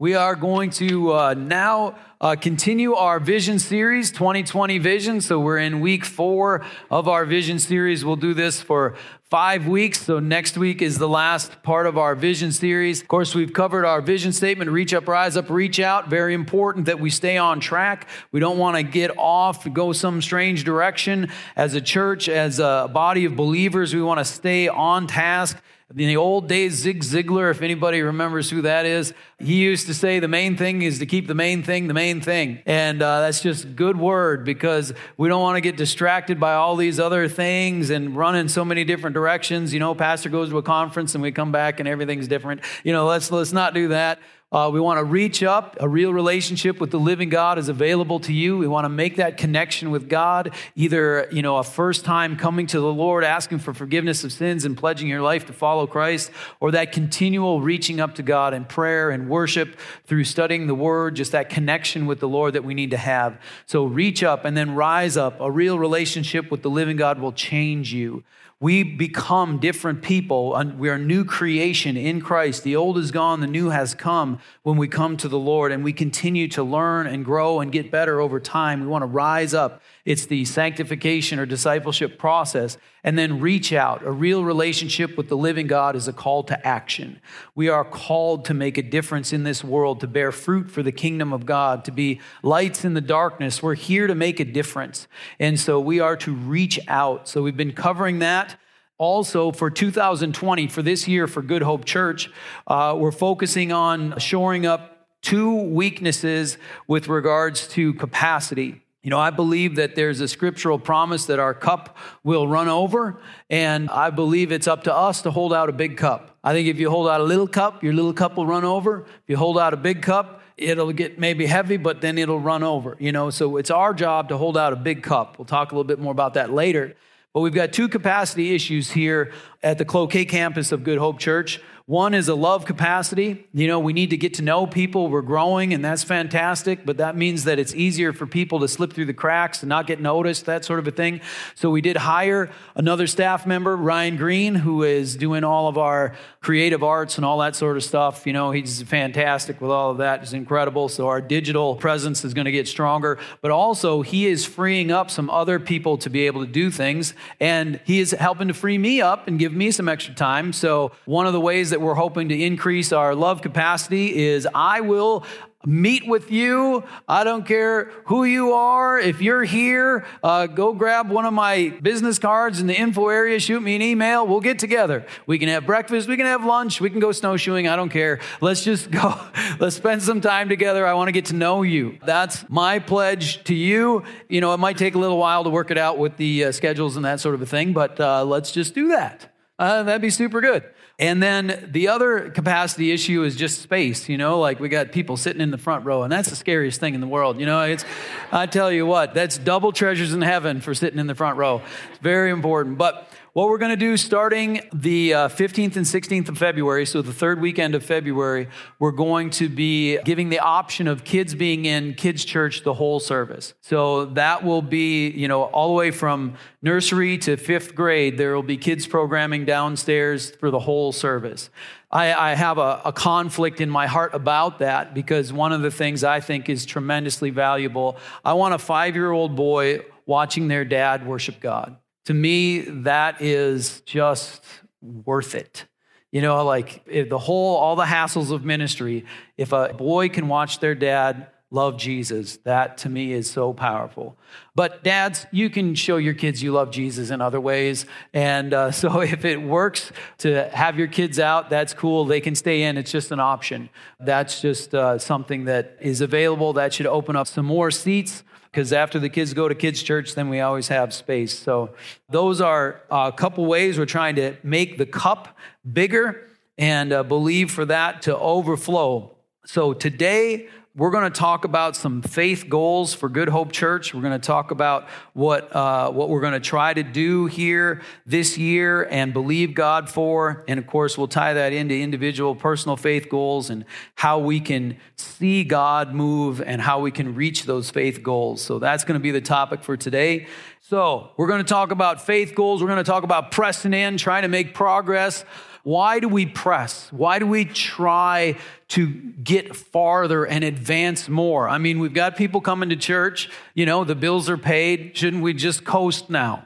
We are going to uh, now uh, continue our vision series, 2020 Vision. So we're in week four of our vision series. We'll do this for five weeks. So next week is the last part of our vision series. Of course, we've covered our vision statement reach up, rise up, reach out. Very important that we stay on track. We don't want to get off, go some strange direction. As a church, as a body of believers, we want to stay on task. In the old days, Zig Ziglar, if anybody remembers who that is, he used to say the main thing is to keep the main thing the main thing. And uh, that's just good word because we don't want to get distracted by all these other things and run in so many different directions. You know, pastor goes to a conference and we come back and everything's different. You know, let's, let's not do that. Uh, we want to reach up. A real relationship with the living God is available to you. We want to make that connection with God, either, you know, a first time coming to the Lord, asking for forgiveness of sins and pledging your life to follow Christ, or that continual reaching up to God in prayer and worship through studying the Word, just that connection with the Lord that we need to have. So reach up and then rise up. A real relationship with the living God will change you. We become different people. We are new creation in Christ. The old is gone, the new has come when we come to the Lord, and we continue to learn and grow and get better over time. We want to rise up. It's the sanctification or discipleship process, and then reach out. A real relationship with the living God is a call to action. We are called to make a difference in this world, to bear fruit for the kingdom of God, to be lights in the darkness. We're here to make a difference. And so we are to reach out. So we've been covering that also for 2020 for this year for good hope church uh, we're focusing on shoring up two weaknesses with regards to capacity you know i believe that there's a scriptural promise that our cup will run over and i believe it's up to us to hold out a big cup. I think if you hold out a little cup your little cup will run over. If you hold out a big cup it'll get maybe heavy but then it'll run over you know? So it's our job to hold out a big cup. We'll talk a little bit more about that later. But we've got two capacity issues here at the Cloquet campus of Good Hope Church. One is a love capacity. You know, we need to get to know people. We're growing, and that's fantastic, but that means that it's easier for people to slip through the cracks and not get noticed, that sort of a thing. So we did hire another staff member, Ryan Green, who is doing all of our creative arts and all that sort of stuff. You know, he's fantastic with all of that. He's incredible. So our digital presence is going to get stronger, but also he is freeing up some other people to be able to do things, and he is helping to free me up and give me some extra time. So one of the ways that that we're hoping to increase our love capacity is I will meet with you. I don't care who you are. If you're here, uh, go grab one of my business cards in the info area, shoot me an email. We'll get together. We can have breakfast, we can have lunch, we can go snowshoeing. I don't care. Let's just go. Let's spend some time together. I want to get to know you. That's my pledge to you. You know, it might take a little while to work it out with the uh, schedules and that sort of a thing, but uh, let's just do that. Uh, that'd be super good. And then the other capacity issue is just space, you know, like we got people sitting in the front row, and that's the scariest thing in the world. You know, it's, I tell you what, that's double treasures in heaven for sitting in the front row. It's very important. But what we're going to do starting the uh, 15th and 16th of February, so the third weekend of February, we're going to be giving the option of kids being in kids' church the whole service. So that will be, you know, all the way from nursery to fifth grade, there will be kids programming downstairs for the whole service. I, I have a, a conflict in my heart about that because one of the things I think is tremendously valuable, I want a five year old boy watching their dad worship God. To me, that is just worth it. You know, like the whole, all the hassles of ministry, if a boy can watch their dad love Jesus, that to me is so powerful. But dads, you can show your kids you love Jesus in other ways. And uh, so if it works to have your kids out, that's cool. They can stay in. It's just an option. That's just uh, something that is available. That should open up some more seats because after the kids go to kids' church, then we always have space. So, those are a couple ways we're trying to make the cup bigger and uh, believe for that to overflow. So, today, we're going to talk about some faith goals for Good Hope Church. We're going to talk about what, uh, what we're going to try to do here this year and believe God for. And of course, we'll tie that into individual personal faith goals and how we can see God move and how we can reach those faith goals. So that's going to be the topic for today. So we're going to talk about faith goals. We're going to talk about pressing in, trying to make progress. Why do we press? Why do we try to get farther and advance more? I mean, we've got people coming to church, you know, the bills are paid. Shouldn't we just coast now?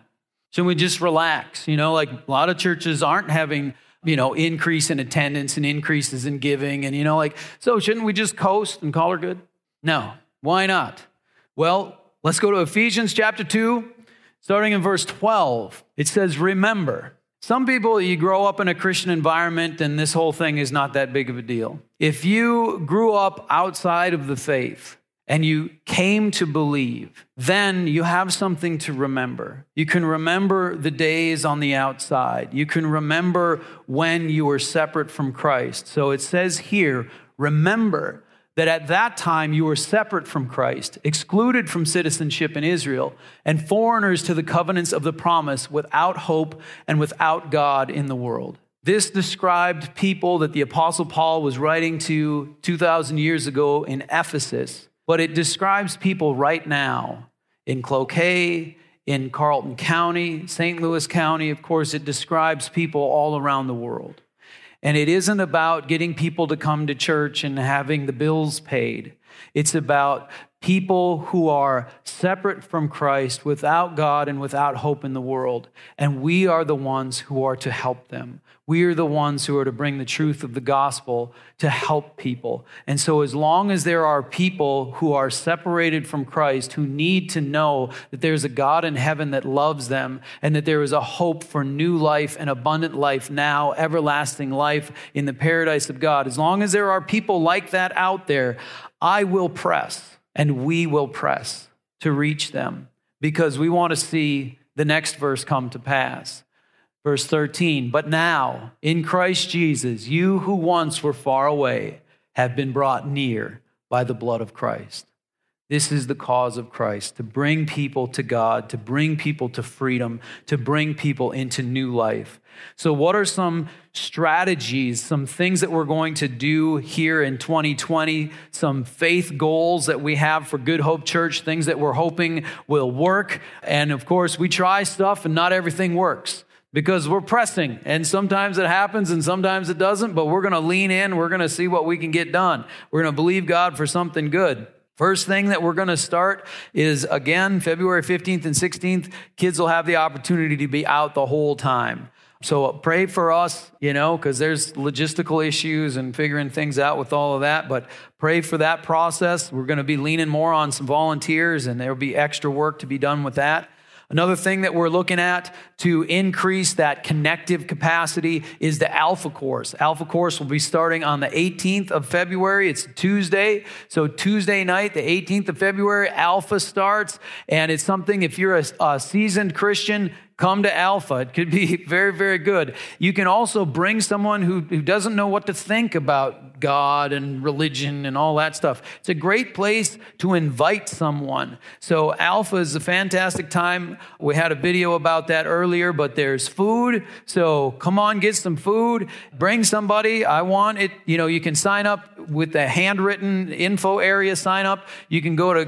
Shouldn't we just relax? You know, like a lot of churches aren't having you know, increase in attendance and increases in giving. And, you know, like, so shouldn't we just coast and call her good? No. Why not? Well, let's go to Ephesians chapter 2, starting in verse 12. It says, Remember, some people, you grow up in a Christian environment and this whole thing is not that big of a deal. If you grew up outside of the faith, and you came to believe, then you have something to remember. You can remember the days on the outside. You can remember when you were separate from Christ. So it says here, remember that at that time you were separate from Christ, excluded from citizenship in Israel, and foreigners to the covenants of the promise, without hope and without God in the world. This described people that the Apostle Paul was writing to 2,000 years ago in Ephesus but it describes people right now in Cloquet, in Carlton County, St. Louis County. Of course, it describes people all around the world. And it isn't about getting people to come to church and having the bills paid. It's about people who are separate from Christ, without God, and without hope in the world. And we are the ones who are to help them. We are the ones who are to bring the truth of the gospel to help people. And so, as long as there are people who are separated from Christ, who need to know that there's a God in heaven that loves them and that there is a hope for new life and abundant life now, everlasting life in the paradise of God, as long as there are people like that out there, I will press and we will press to reach them because we want to see the next verse come to pass. Verse 13, but now in Christ Jesus, you who once were far away have been brought near by the blood of Christ. This is the cause of Christ to bring people to God, to bring people to freedom, to bring people into new life. So, what are some strategies, some things that we're going to do here in 2020, some faith goals that we have for Good Hope Church, things that we're hoping will work? And of course, we try stuff and not everything works because we're pressing and sometimes it happens and sometimes it doesn't, but we're going to lean in. We're going to see what we can get done. We're going to believe God for something good. First thing that we're going to start is again, February 15th and 16th, kids will have the opportunity to be out the whole time. So pray for us, you know, because there's logistical issues and figuring things out with all of that. But pray for that process. We're going to be leaning more on some volunteers, and there'll be extra work to be done with that. Another thing that we're looking at to increase that connective capacity is the Alpha Course. Alpha Course will be starting on the 18th of February. It's Tuesday. So, Tuesday night, the 18th of February, Alpha starts. And it's something, if you're a, a seasoned Christian, come to Alpha. It could be very, very good. You can also bring someone who, who doesn't know what to think about God and religion and all that stuff. It's a great place to invite someone. So, Alpha is a fantastic time. We had a video about that earlier, but there's food. So, come on, get some food. Bring somebody. I want it. You know, you can sign up with the handwritten info area sign up. You can go to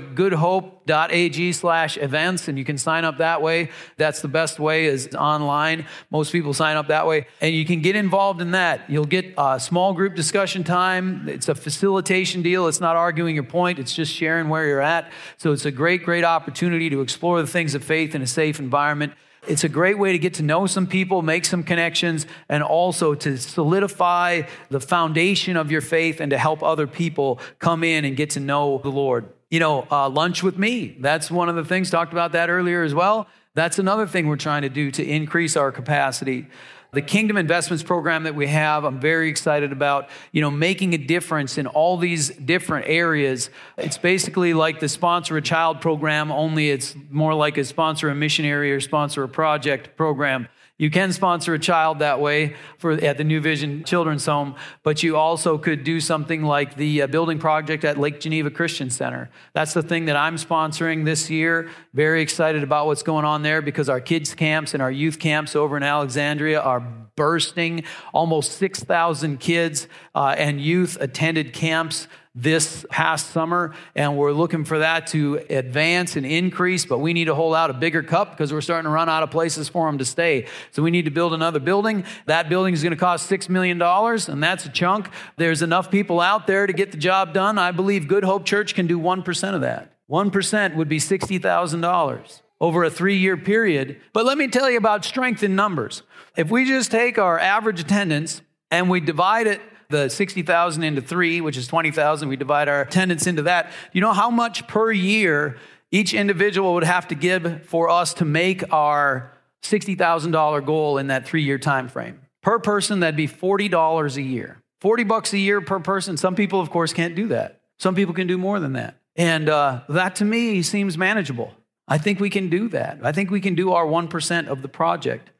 goodhope.ag slash events and you can sign up that way. That's the best way is online. Most people sign up that way. And you can get involved in that. You'll get a small group discussion time. It's a facilitation deal. It's not arguing your point. It's just sharing where you're at. So it's a great, great opportunity to explore the things of faith in a safe environment. It's a great way to get to know some people, make some connections, and also to solidify the foundation of your faith and to help other people come in and get to know the Lord. You know, uh, lunch with me, that's one of the things, talked about that earlier as well. That's another thing we're trying to do to increase our capacity. The Kingdom Investments program that we have, I'm very excited about, you know, making a difference in all these different areas. It's basically like the Sponsor a Child program, only it's more like a sponsor a missionary or sponsor a project program. You can sponsor a child that way for at the New Vision Children's Home, but you also could do something like the uh, building project at Lake Geneva Christian Center. That's the thing that I'm sponsoring this year. Very excited about what's going on there because our kids camps and our youth camps over in Alexandria are bursting. Almost 6,000 kids uh, and youth attended camps this past summer, and we're looking for that to advance and increase, but we need to hold out a bigger cup because we're starting to run out of places for them to stay. So we need to build another building. That building is going to cost $6 million, and that's a chunk. There's enough people out there to get the job done. I believe Good Hope Church can do 1% of that. 1% would be $60,000 over a three year period. But let me tell you about strength in numbers. If we just take our average attendance and we divide it the 60,000 into three, which is 20,000. We divide our attendance into that. You know how much per year each individual would have to give for us to make our $60,000 goal in that three year time frame? Per person, that'd be $40 a year. 40 bucks a year per person. Some people, of course, can't do that. Some people can do more than that. And uh, that to me seems manageable. I think we can do that. I think we can do our 1% of the project.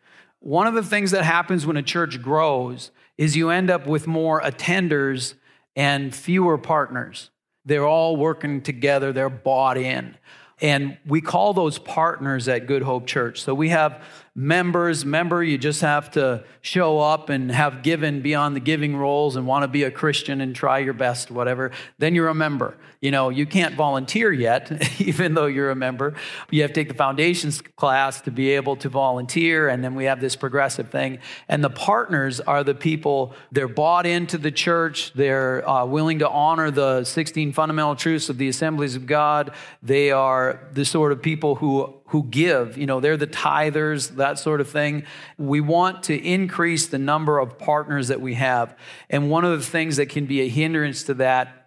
One of the things that happens when a church grows is you end up with more attenders and fewer partners. They're all working together, they're bought in. And we call those partners at Good Hope Church. So we have members. Member, you just have to show up and have given beyond the giving roles and want to be a Christian and try your best, whatever. Then you're a member. You know, you can't volunteer yet, even though you're a member. You have to take the foundations class to be able to volunteer. And then we have this progressive thing. And the partners are the people, they're bought into the church. They're uh, willing to honor the 16 fundamental truths of the assemblies of God. They are the sort of people who who give. You know, they're the tithers, that sort of thing. We want to increase the number of partners that we have. And one of the things that can be a hindrance to that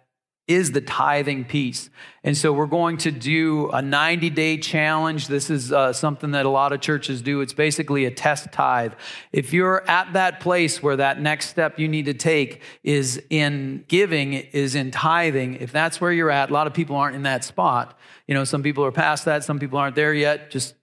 is the tithing piece. And so we're going to do a 90 day challenge. This is uh, something that a lot of churches do. It's basically a test tithe. If you're at that place where that next step you need to take is in giving, is in tithing, if that's where you're at, a lot of people aren't in that spot. You know, some people are past that, some people aren't there yet. Just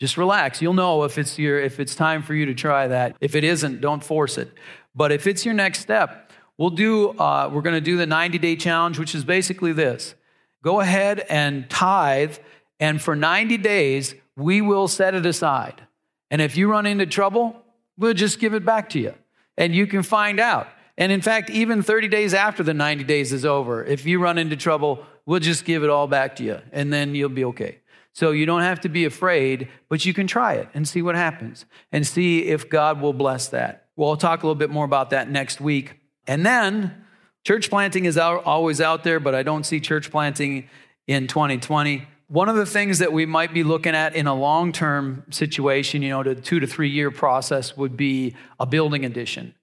just relax. You'll know if it's your if it's time for you to try that. If it isn't, don't force it. But if it's your next step, we'll do uh, we're going to do the 90 day challenge, which is basically this: go ahead and tithe, and for 90 days we will set it aside. And if you run into trouble, we'll just give it back to you, and you can find out. And in fact, even 30 days after the 90 days is over, if you run into trouble, we'll just give it all back to you, and then you'll be okay. So you don't have to be afraid, but you can try it and see what happens and see if God will bless that. Well, I'll talk a little bit more about that next week. And then church planting is out, always out there, but I don't see church planting in 2020. One of the things that we might be looking at in a long term situation, you know, the two to three year process would be a building addition.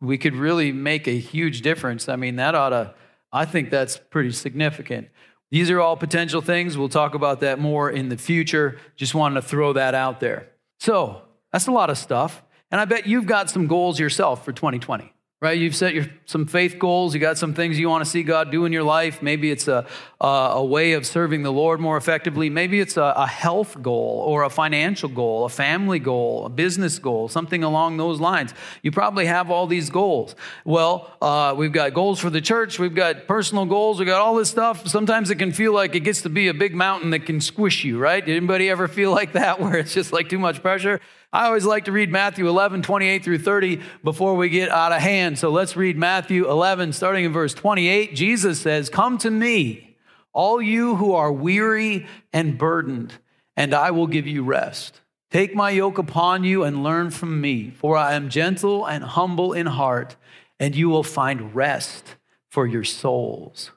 We could really make a huge difference. I mean, that ought to I think that's pretty significant. These are all potential things. We'll talk about that more in the future. Just wanted to throw that out there. So, that's a lot of stuff. And I bet you've got some goals yourself for 2020 right? You've set your, some faith goals. You got some things you want to see God do in your life. Maybe it's a, a, a way of serving the Lord more effectively. Maybe it's a, a, health goal or a financial goal, a family goal, a business goal, something along those lines. You probably have all these goals. Well, uh, we've got goals for the church. We've got personal goals. We've got all this stuff. Sometimes it can feel like it gets to be a big mountain that can squish you, right? Did anybody ever feel like that where it's just like too much pressure? I always like to read Matthew 11, 28 through 30 before we get out of hand. So let's read Matthew 11, starting in verse 28. Jesus says, Come to me, all you who are weary and burdened, and I will give you rest. Take my yoke upon you and learn from me, for I am gentle and humble in heart, and you will find rest for your souls.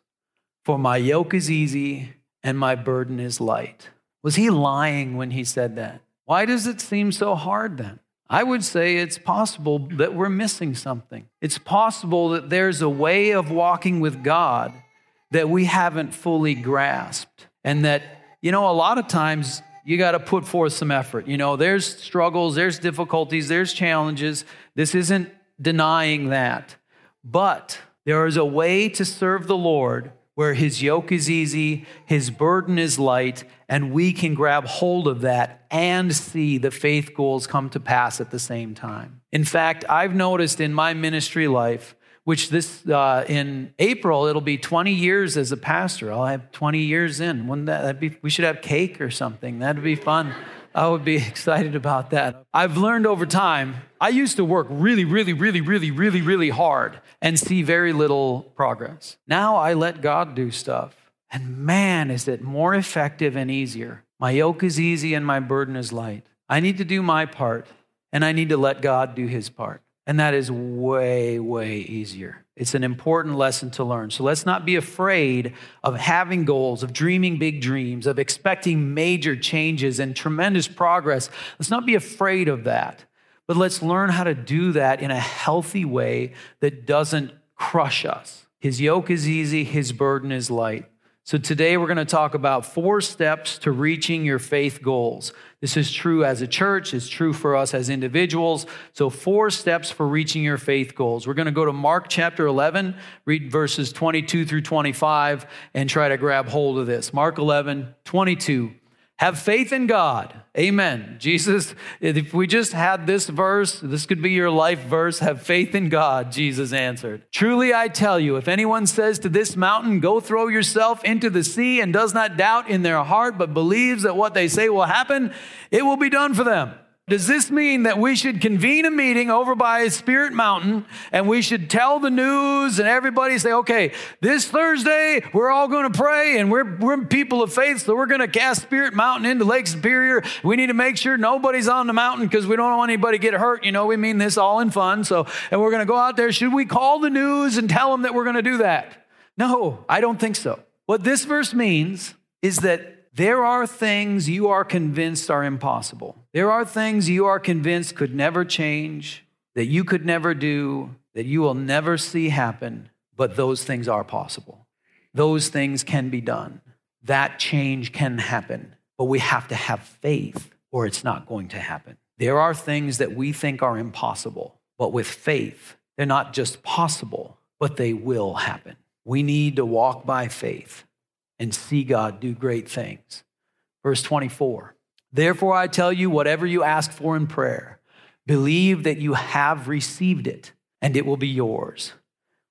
For my yoke is easy and my burden is light. Was he lying when he said that? Why does it seem so hard then? I would say it's possible that we're missing something. It's possible that there's a way of walking with God that we haven't fully grasped. And that, you know, a lot of times you got to put forth some effort. You know, there's struggles, there's difficulties, there's challenges. This isn't denying that. But there is a way to serve the Lord where his yoke is easy, his burden is light, and we can grab hold of that and see the faith goals come to pass at the same time. In fact, I've noticed in my ministry life, which this uh, in April it'll be 20 years as a pastor. I'll have 20 years in. Wouldn't that be? We should have cake or something. That'd be fun. I would be excited about that. I've learned over time I used to work really, really, really, really, really, really hard and see very little progress. Now I let God do stuff. And man, is it more effective and easier. My yoke is easy and my burden is light. I need to do my part and I need to let God do his part. And that is way, way easier. It's an important lesson to learn. So let's not be afraid of having goals, of dreaming big dreams, of expecting major changes and tremendous progress. Let's not be afraid of that. But let's learn how to do that in a healthy way that doesn't crush us. His yoke is easy, his burden is light. So, today we're going to talk about four steps to reaching your faith goals. This is true as a church, it's true for us as individuals. So, four steps for reaching your faith goals. We're going to go to Mark chapter 11, read verses 22 through 25, and try to grab hold of this. Mark 11, 22. Have faith in God. Amen. Jesus, if we just had this verse, this could be your life verse. Have faith in God, Jesus answered. Truly I tell you, if anyone says to this mountain, Go throw yourself into the sea, and does not doubt in their heart, but believes that what they say will happen, it will be done for them. Does this mean that we should convene a meeting over by Spirit Mountain and we should tell the news and everybody say, okay, this Thursday we're all going to pray and we're, we're people of faith, so we're going to cast Spirit Mountain into Lake Superior. We need to make sure nobody's on the mountain because we don't want anybody to get hurt. You know, we mean this all in fun. So, and we're going to go out there. Should we call the news and tell them that we're going to do that? No, I don't think so. What this verse means is that there are things you are convinced are impossible. There are things you are convinced could never change, that you could never do, that you will never see happen, but those things are possible. Those things can be done. That change can happen, but we have to have faith or it's not going to happen. There are things that we think are impossible, but with faith, they're not just possible, but they will happen. We need to walk by faith and see God do great things. Verse 24 Therefore, I tell you, whatever you ask for in prayer, believe that you have received it, and it will be yours.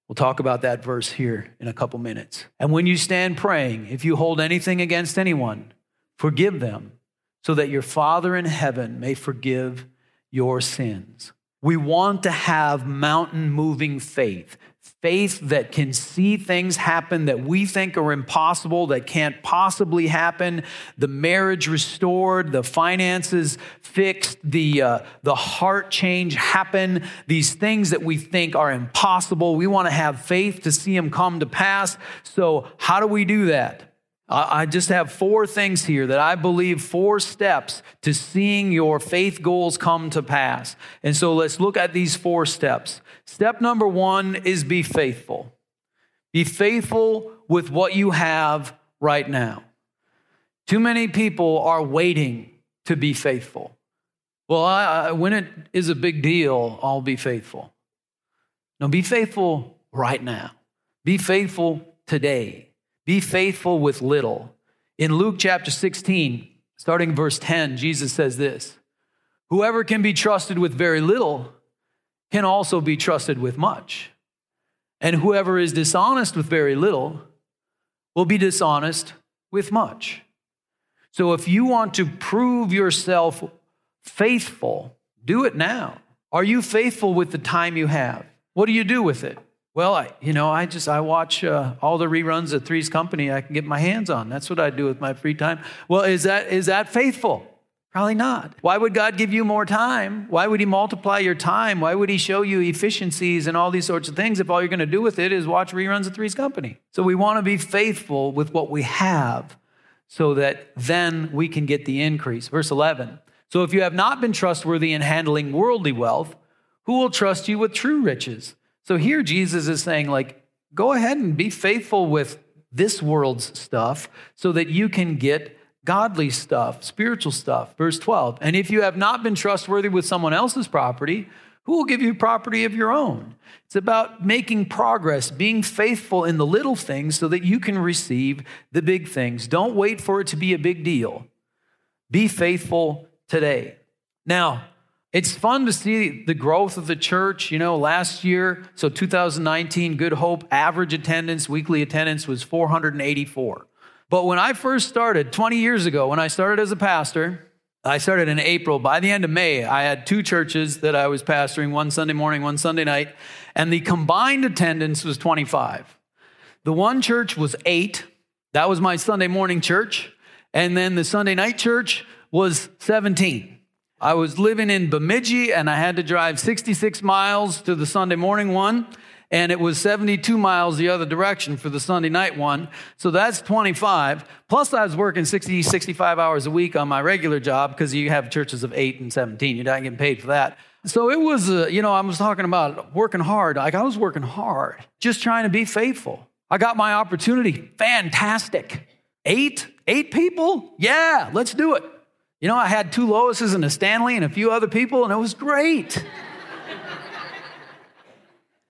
We'll talk about that verse here in a couple minutes. And when you stand praying, if you hold anything against anyone, forgive them, so that your Father in heaven may forgive your sins. We want to have mountain moving faith faith that can see things happen that we think are impossible, that can't possibly happen, the marriage restored, the finances fixed, the, uh, the heart change happen, these things that we think are impossible. We want to have faith to see them come to pass. So, how do we do that? I just have four things here that I believe four steps to seeing your faith goals come to pass. And so let's look at these four steps. Step number one is be faithful. Be faithful with what you have right now. Too many people are waiting to be faithful. Well, I, when it is a big deal, I'll be faithful. No, be faithful right now. Be faithful today. Be faithful with little. In Luke chapter 16, starting verse 10, Jesus says this Whoever can be trusted with very little can also be trusted with much. And whoever is dishonest with very little will be dishonest with much. So if you want to prove yourself faithful, do it now. Are you faithful with the time you have? What do you do with it? Well, I, you know, I just I watch uh, all the reruns of Three's Company I can get my hands on. That's what I do with my free time. Well, is that is that faithful? Probably not. Why would God give you more time? Why would He multiply your time? Why would He show you efficiencies and all these sorts of things if all you're going to do with it is watch reruns of Three's Company? So we want to be faithful with what we have so that then we can get the increase. Verse 11. So if you have not been trustworthy in handling worldly wealth, who will trust you with true riches? So here Jesus is saying, like, go ahead and be faithful with this world's stuff so that you can get godly stuff, spiritual stuff. Verse 12. And if you have not been trustworthy with someone else's property, who will give you property of your own? It's about making progress, being faithful in the little things so that you can receive the big things. Don't wait for it to be a big deal. Be faithful today. Now, it's fun to see the growth of the church. You know, last year, so 2019, Good Hope average attendance, weekly attendance was 484. But when I first started 20 years ago, when I started as a pastor, I started in April. By the end of May, I had two churches that I was pastoring one Sunday morning, one Sunday night, and the combined attendance was 25. The one church was eight. That was my Sunday morning church. And then the Sunday night church was 17. I was living in Bemidji and I had to drive 66 miles to the Sunday morning one and it was 72 miles the other direction for the Sunday night one. So that's 25. Plus, I was working 60, 65 hours a week on my regular job because you have churches of 8 and 17. You're not getting paid for that. So it was, uh, you know, I was talking about working hard. Like I was working hard, just trying to be faithful. I got my opportunity. Fantastic. Eight? Eight people? Yeah, let's do it. You know, I had two Loises and a Stanley and a few other people, and it was great.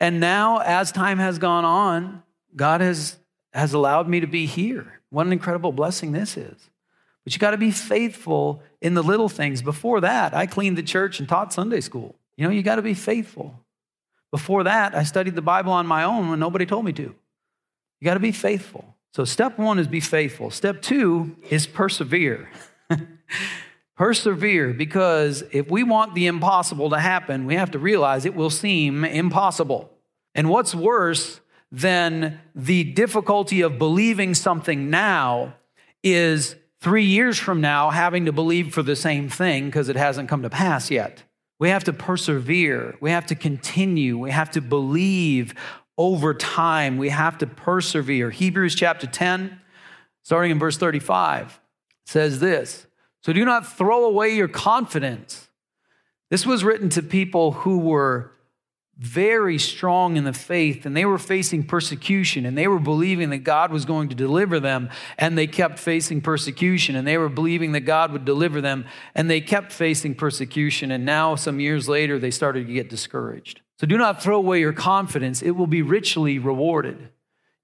And now, as time has gone on, God has, has allowed me to be here. What an incredible blessing this is. But you got to be faithful in the little things. Before that, I cleaned the church and taught Sunday school. You know, you got to be faithful. Before that, I studied the Bible on my own when nobody told me to. You got to be faithful. So, step one is be faithful. Step two is persevere. persevere because if we want the impossible to happen, we have to realize it will seem impossible. And what's worse than the difficulty of believing something now is three years from now having to believe for the same thing because it hasn't come to pass yet. We have to persevere. We have to continue. We have to believe over time. We have to persevere. Hebrews chapter 10, starting in verse 35, says this So do not throw away your confidence. This was written to people who were very strong in the faith and they were facing persecution and they were believing that God was going to deliver them and they kept facing persecution and they were believing that God would deliver them and they kept facing persecution and now some years later they started to get discouraged. So do not throw away your confidence, it will be richly rewarded.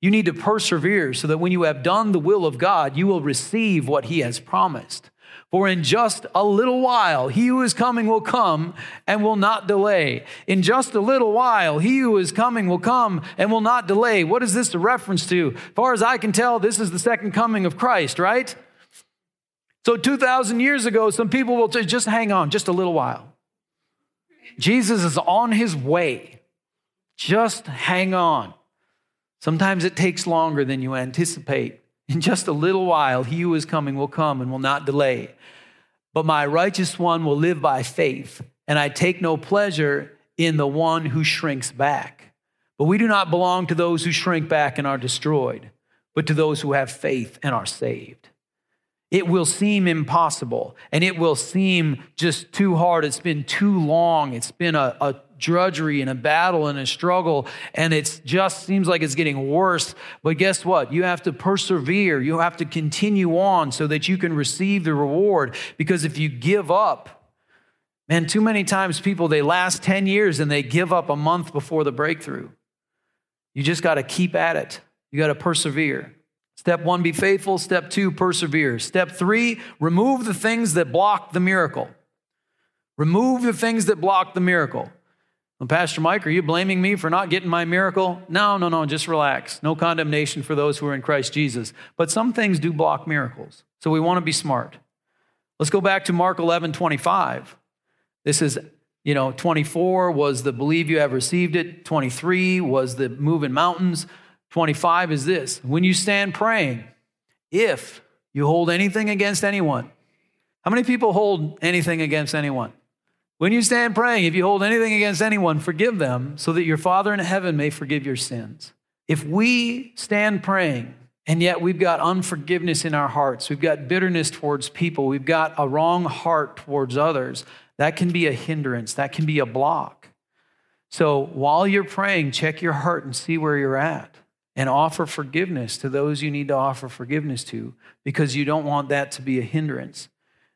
You need to persevere so that when you have done the will of God, you will receive what he has promised. For in just a little while, he who is coming will come and will not delay. In just a little while, he who is coming will come and will not delay. What is this a reference to? As far as I can tell, this is the second coming of Christ, right? So 2,000 years ago, some people will just hang on, just a little while. Jesus is on his way. Just hang on. Sometimes it takes longer than you anticipate. In just a little while, he who is coming will come and will not delay. But my righteous one will live by faith, and I take no pleasure in the one who shrinks back. But we do not belong to those who shrink back and are destroyed, but to those who have faith and are saved. It will seem impossible and it will seem just too hard. It's been too long. It's been a, a drudgery and a battle and a struggle, and it just seems like it's getting worse. But guess what? You have to persevere. You have to continue on so that you can receive the reward. Because if you give up, man, too many times people, they last 10 years and they give up a month before the breakthrough. You just got to keep at it, you got to persevere. Step one, be faithful. Step two, persevere. Step three, remove the things that block the miracle. Remove the things that block the miracle. Well, Pastor Mike, are you blaming me for not getting my miracle? No, no, no, just relax. No condemnation for those who are in Christ Jesus. But some things do block miracles. So we want to be smart. Let's go back to Mark 11 25. This is, you know, 24 was the believe you have received it, 23 was the move in mountains, 25 is this when you stand praying, if you hold anything against anyone. How many people hold anything against anyone? When you stand praying, if you hold anything against anyone, forgive them so that your Father in heaven may forgive your sins. If we stand praying and yet we've got unforgiveness in our hearts, we've got bitterness towards people, we've got a wrong heart towards others, that can be a hindrance, that can be a block. So while you're praying, check your heart and see where you're at and offer forgiveness to those you need to offer forgiveness to because you don't want that to be a hindrance.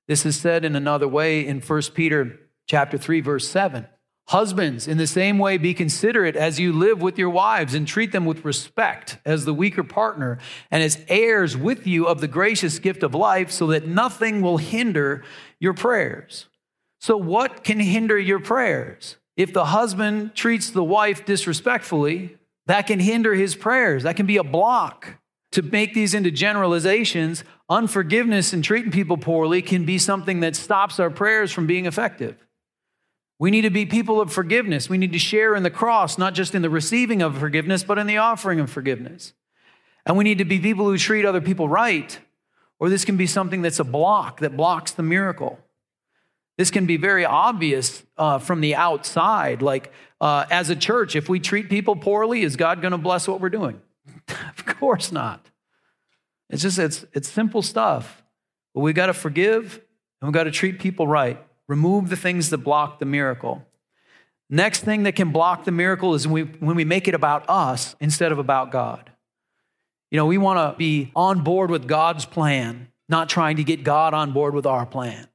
This is said in another way in 1 Peter chapter 3 verse 7. Husbands, in the same way, be considerate as you live with your wives and treat them with respect as the weaker partner and as heirs with you of the gracious gift of life, so that nothing will hinder your prayers. So, what can hinder your prayers? If the husband treats the wife disrespectfully, that can hinder his prayers. That can be a block. To make these into generalizations, unforgiveness and treating people poorly can be something that stops our prayers from being effective. We need to be people of forgiveness. We need to share in the cross, not just in the receiving of forgiveness, but in the offering of forgiveness. And we need to be people who treat other people right, or this can be something that's a block that blocks the miracle. This can be very obvious uh, from the outside. Like, uh, as a church, if we treat people poorly, is God going to bless what we're doing? of course not. It's just, it's, it's simple stuff. But we got to forgive and we got to treat people right. Remove the things that block the miracle. Next thing that can block the miracle is when we, when we make it about us instead of about God. You know, we want to be on board with God's plan, not trying to get God on board with our plan.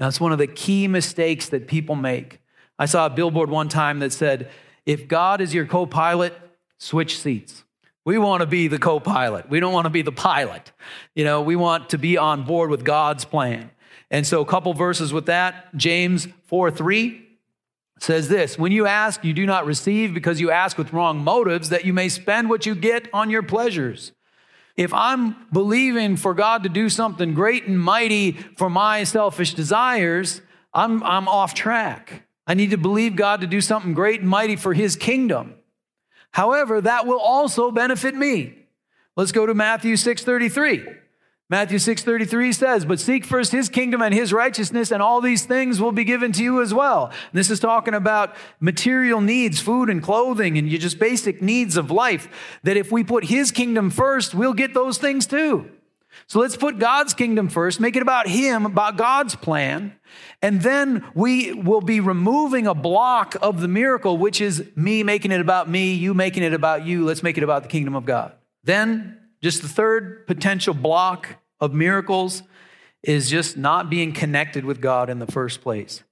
That's one of the key mistakes that people make. I saw a billboard one time that said, if God is your co pilot, switch seats. We want to be the co pilot. We don't want to be the pilot. You know, we want to be on board with God's plan. And so, a couple verses with that James 4 3 says this When you ask, you do not receive because you ask with wrong motives, that you may spend what you get on your pleasures. If I'm believing for God to do something great and mighty for my selfish desires, I'm, I'm off track. I need to believe God to do something great and mighty for his kingdom. However, that will also benefit me. Let's go to Matthew 6:33. Matthew 6:33 says, "But seek first his kingdom and his righteousness and all these things will be given to you as well." And this is talking about material needs, food and clothing and just basic needs of life that if we put his kingdom first, we'll get those things too. So let's put God's kingdom first, make it about him, about God's plan, and then we will be removing a block of the miracle which is me making it about me, you making it about you. Let's make it about the kingdom of God. Then just the third potential block of miracles is just not being connected with God in the first place.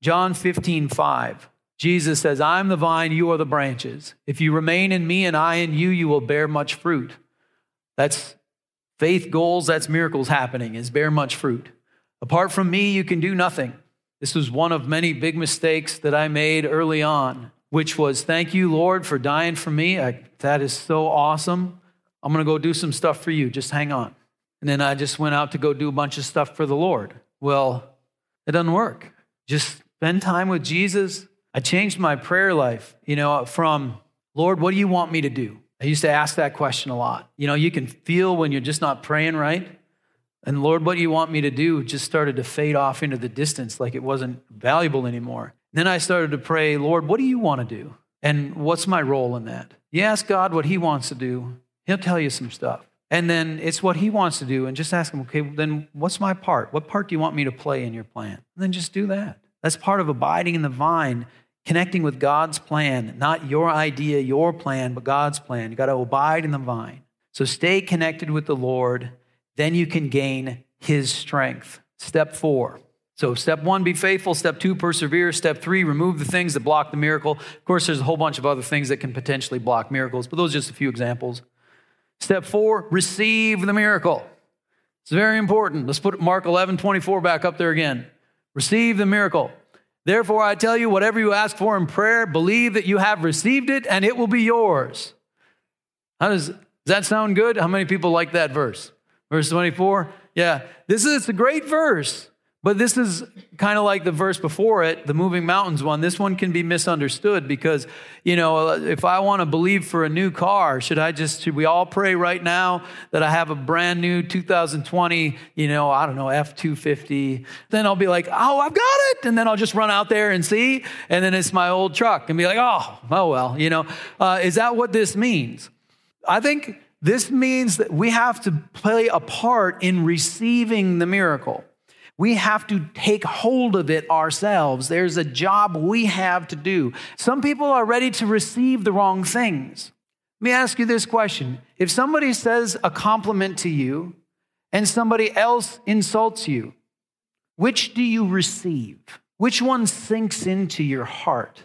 John 15, 5. Jesus says, I'm the vine, you are the branches. If you remain in me and I in you, you will bear much fruit. That's faith goals, that's miracles happening, is bear much fruit. Apart from me, you can do nothing. This was one of many big mistakes that I made early on, which was, Thank you, Lord, for dying for me. I, that is so awesome. I'm going to go do some stuff for you. Just hang on. And then I just went out to go do a bunch of stuff for the Lord. Well, it doesn't work. Just spend time with Jesus. I changed my prayer life, you know, from, Lord, what do you want me to do? I used to ask that question a lot. You know, you can feel when you're just not praying right. And Lord, what do you want me to do? Just started to fade off into the distance like it wasn't valuable anymore. Then I started to pray, Lord, what do you want to do? And what's my role in that? You ask God what he wants to do, He'll tell you some stuff. And then it's what he wants to do. And just ask him, okay, then what's my part? What part do you want me to play in your plan? And then just do that. That's part of abiding in the vine, connecting with God's plan, not your idea, your plan, but God's plan. You got to abide in the vine. So stay connected with the Lord, then you can gain his strength. Step four. So, step one, be faithful. Step two, persevere. Step three, remove the things that block the miracle. Of course, there's a whole bunch of other things that can potentially block miracles, but those are just a few examples. Step four, receive the miracle. It's very important. Let's put Mark 11, 24 back up there again. Receive the miracle. Therefore, I tell you, whatever you ask for in prayer, believe that you have received it and it will be yours. How does, does that sound good? How many people like that verse? Verse 24? Yeah, this is a great verse. But this is kind of like the verse before it, the moving mountains one. This one can be misunderstood because, you know, if I want to believe for a new car, should I just, should we all pray right now that I have a brand new 2020, you know, I don't know, F 250? Then I'll be like, oh, I've got it. And then I'll just run out there and see. And then it's my old truck and be like, oh, oh, well, you know, uh, is that what this means? I think this means that we have to play a part in receiving the miracle. We have to take hold of it ourselves. There's a job we have to do. Some people are ready to receive the wrong things. Let me ask you this question. If somebody says a compliment to you and somebody else insults you, which do you receive? Which one sinks into your heart?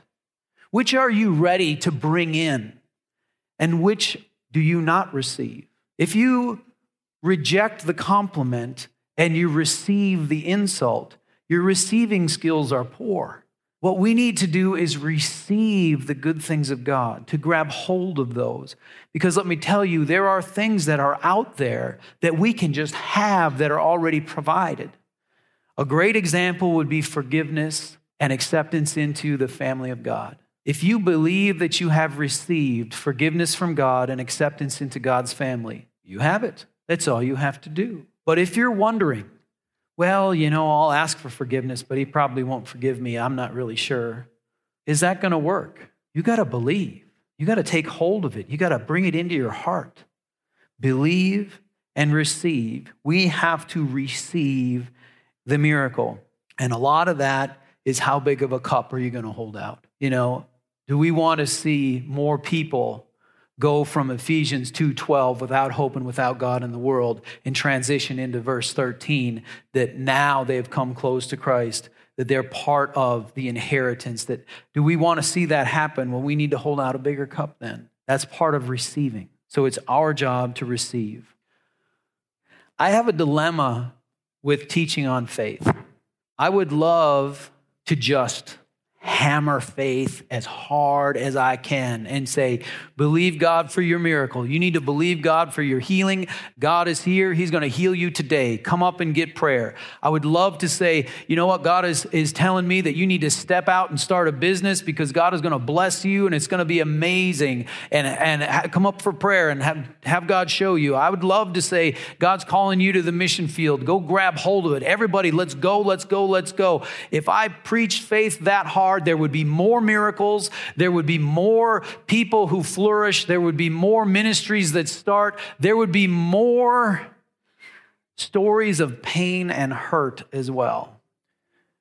Which are you ready to bring in? And which do you not receive? If you reject the compliment, and you receive the insult, your receiving skills are poor. What we need to do is receive the good things of God, to grab hold of those. Because let me tell you, there are things that are out there that we can just have that are already provided. A great example would be forgiveness and acceptance into the family of God. If you believe that you have received forgiveness from God and acceptance into God's family, you have it. That's all you have to do. But if you're wondering, well, you know, I'll ask for forgiveness, but he probably won't forgive me. I'm not really sure. Is that going to work? You got to believe. You got to take hold of it. You got to bring it into your heart. Believe and receive. We have to receive the miracle. And a lot of that is how big of a cup are you going to hold out? You know, do we want to see more people go from Ephesians 2:12 without hope and without God in the world and transition into verse 13 that now they've come close to Christ that they're part of the inheritance that do we want to see that happen? Well we need to hold out a bigger cup then. That's part of receiving. So it's our job to receive. I have a dilemma with teaching on faith. I would love to just hammer faith as hard as I can and say, Believe God for your miracle. You need to believe God for your healing. God is here. He's going to heal you today. Come up and get prayer. I would love to say, You know what? God is, is telling me that you need to step out and start a business because God is going to bless you and it's going to be amazing. And, and come up for prayer and have, have God show you. I would love to say, God's calling you to the mission field. Go grab hold of it. Everybody, let's go, let's go, let's go. If I preach faith that hard, hard, there would be more miracles, there would be more people who flourish, there would be more ministries that start, there would be more stories of pain and hurt as well.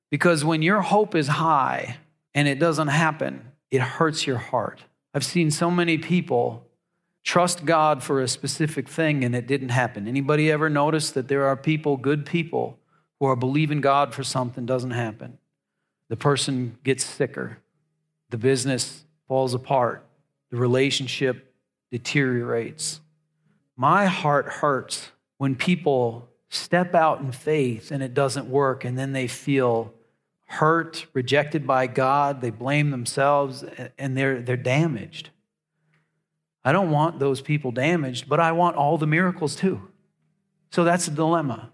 Because when your hope is high and it doesn't happen, it hurts your heart. I've seen so many people trust God for a specific thing and it didn't happen. Anybody ever notice that there are people, good people, who are believing God for something doesn't happen? The person gets sicker, the business falls apart, the relationship deteriorates. My heart hurts when people step out in faith and it doesn't work, and then they feel hurt, rejected by God, they blame themselves, and they're, they're damaged. I don't want those people damaged, but I want all the miracles too. So that's a dilemma.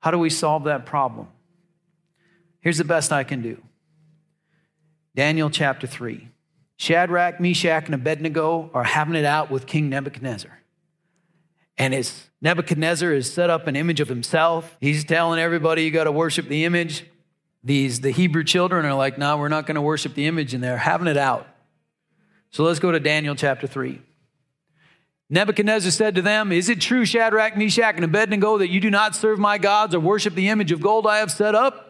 How do we solve that problem? Here's the best I can do Daniel chapter 3. Shadrach, Meshach, and Abednego are having it out with King Nebuchadnezzar. And as Nebuchadnezzar has set up an image of himself, he's telling everybody you got to worship the image. These the Hebrew children are like, no, we're not going to worship the image, and they're having it out. So let's go to Daniel chapter 3. Nebuchadnezzar said to them, Is it true, Shadrach, Meshach, and Abednego, that you do not serve my gods or worship the image of gold I have set up?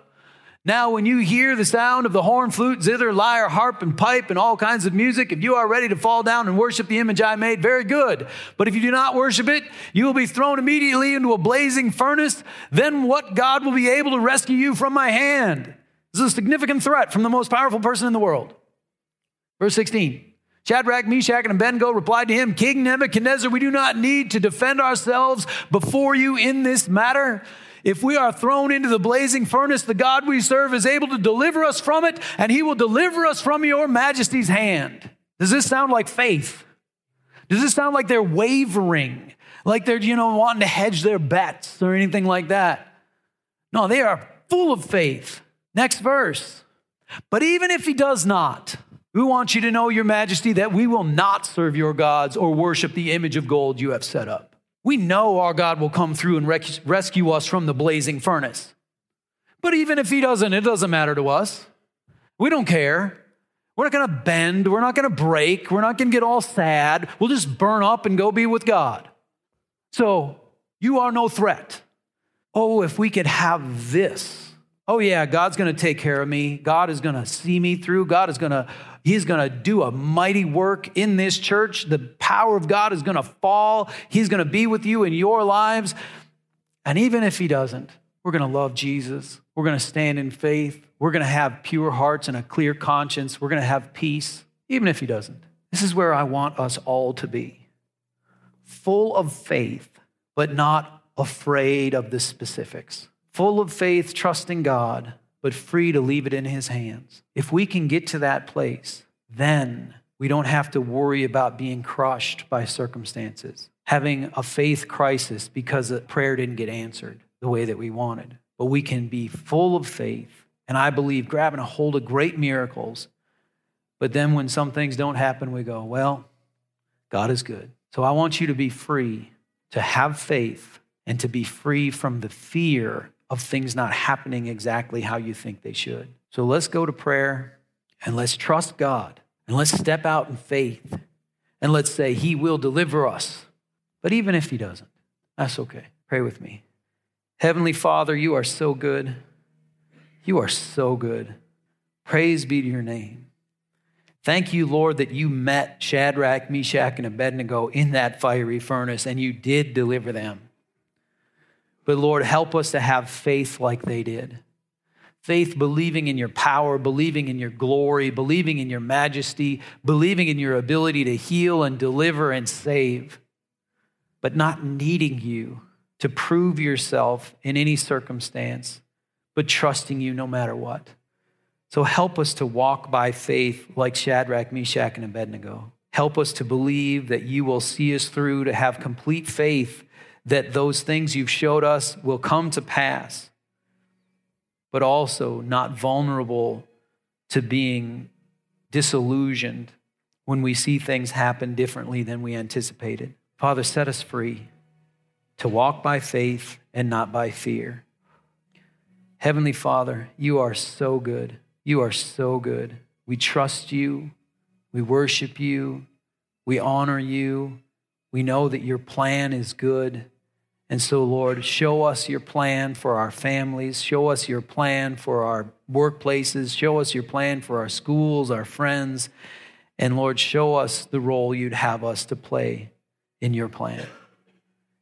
Now, when you hear the sound of the horn, flute, zither, lyre, harp, and pipe, and all kinds of music, if you are ready to fall down and worship the image I made, very good. But if you do not worship it, you will be thrown immediately into a blazing furnace. Then what God will be able to rescue you from my hand? This is a significant threat from the most powerful person in the world. Verse 16. Shadrach, Meshach, and Abednego replied to him, King Nebuchadnezzar, we do not need to defend ourselves before you in this matter. If we are thrown into the blazing furnace, the God we serve is able to deliver us from it, and he will deliver us from your majesty's hand. Does this sound like faith? Does this sound like they're wavering? Like they're, you know, wanting to hedge their bets or anything like that? No, they are full of faith. Next verse. But even if he does not, we want you to know, Your Majesty, that we will not serve your gods or worship the image of gold you have set up. We know our God will come through and rec- rescue us from the blazing furnace. But even if He doesn't, it doesn't matter to us. We don't care. We're not going to bend. We're not going to break. We're not going to get all sad. We'll just burn up and go be with God. So you are no threat. Oh, if we could have this. Oh, yeah, God's going to take care of me. God is going to see me through. God is going to He's going to do a mighty work in this church. The power of God is going to fall. He's going to be with you in your lives. And even if He doesn't, we're going to love Jesus. We're going to stand in faith. We're going to have pure hearts and a clear conscience. We're going to have peace, even if He doesn't. This is where I want us all to be full of faith, but not afraid of the specifics. Full of faith, trusting God, but free to leave it in His hands. If we can get to that place, then we don't have to worry about being crushed by circumstances, having a faith crisis because a prayer didn't get answered the way that we wanted. But we can be full of faith, and I believe grabbing a hold of great miracles. But then when some things don't happen, we go, well, God is good. So I want you to be free to have faith and to be free from the fear of things not happening exactly how you think they should. So let's go to prayer and let's trust God and let's step out in faith and let's say, He will deliver us. But even if He doesn't, that's okay. Pray with me. Heavenly Father, you are so good. You are so good. Praise be to your name. Thank you, Lord, that you met Shadrach, Meshach, and Abednego in that fiery furnace and you did deliver them. But Lord, help us to have faith like they did. Faith believing in your power, believing in your glory, believing in your majesty, believing in your ability to heal and deliver and save, but not needing you to prove yourself in any circumstance, but trusting you no matter what. So help us to walk by faith like Shadrach, Meshach, and Abednego. Help us to believe that you will see us through, to have complete faith that those things you've showed us will come to pass, but also not vulnerable to being disillusioned when we see things happen differently than we anticipated. Father, set us free to walk by faith and not by fear. Heavenly Father, you are so good. You are so good. We trust you. We worship you. We honor you. We know that your plan is good. And so, Lord, show us your plan for our families. Show us your plan for our workplaces. Show us your plan for our schools, our friends. And Lord, show us the role you'd have us to play in your plan.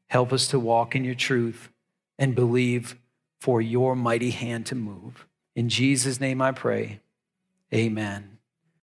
Help us to walk in your truth and believe for your mighty hand to move. In Jesus' name I pray. Amen.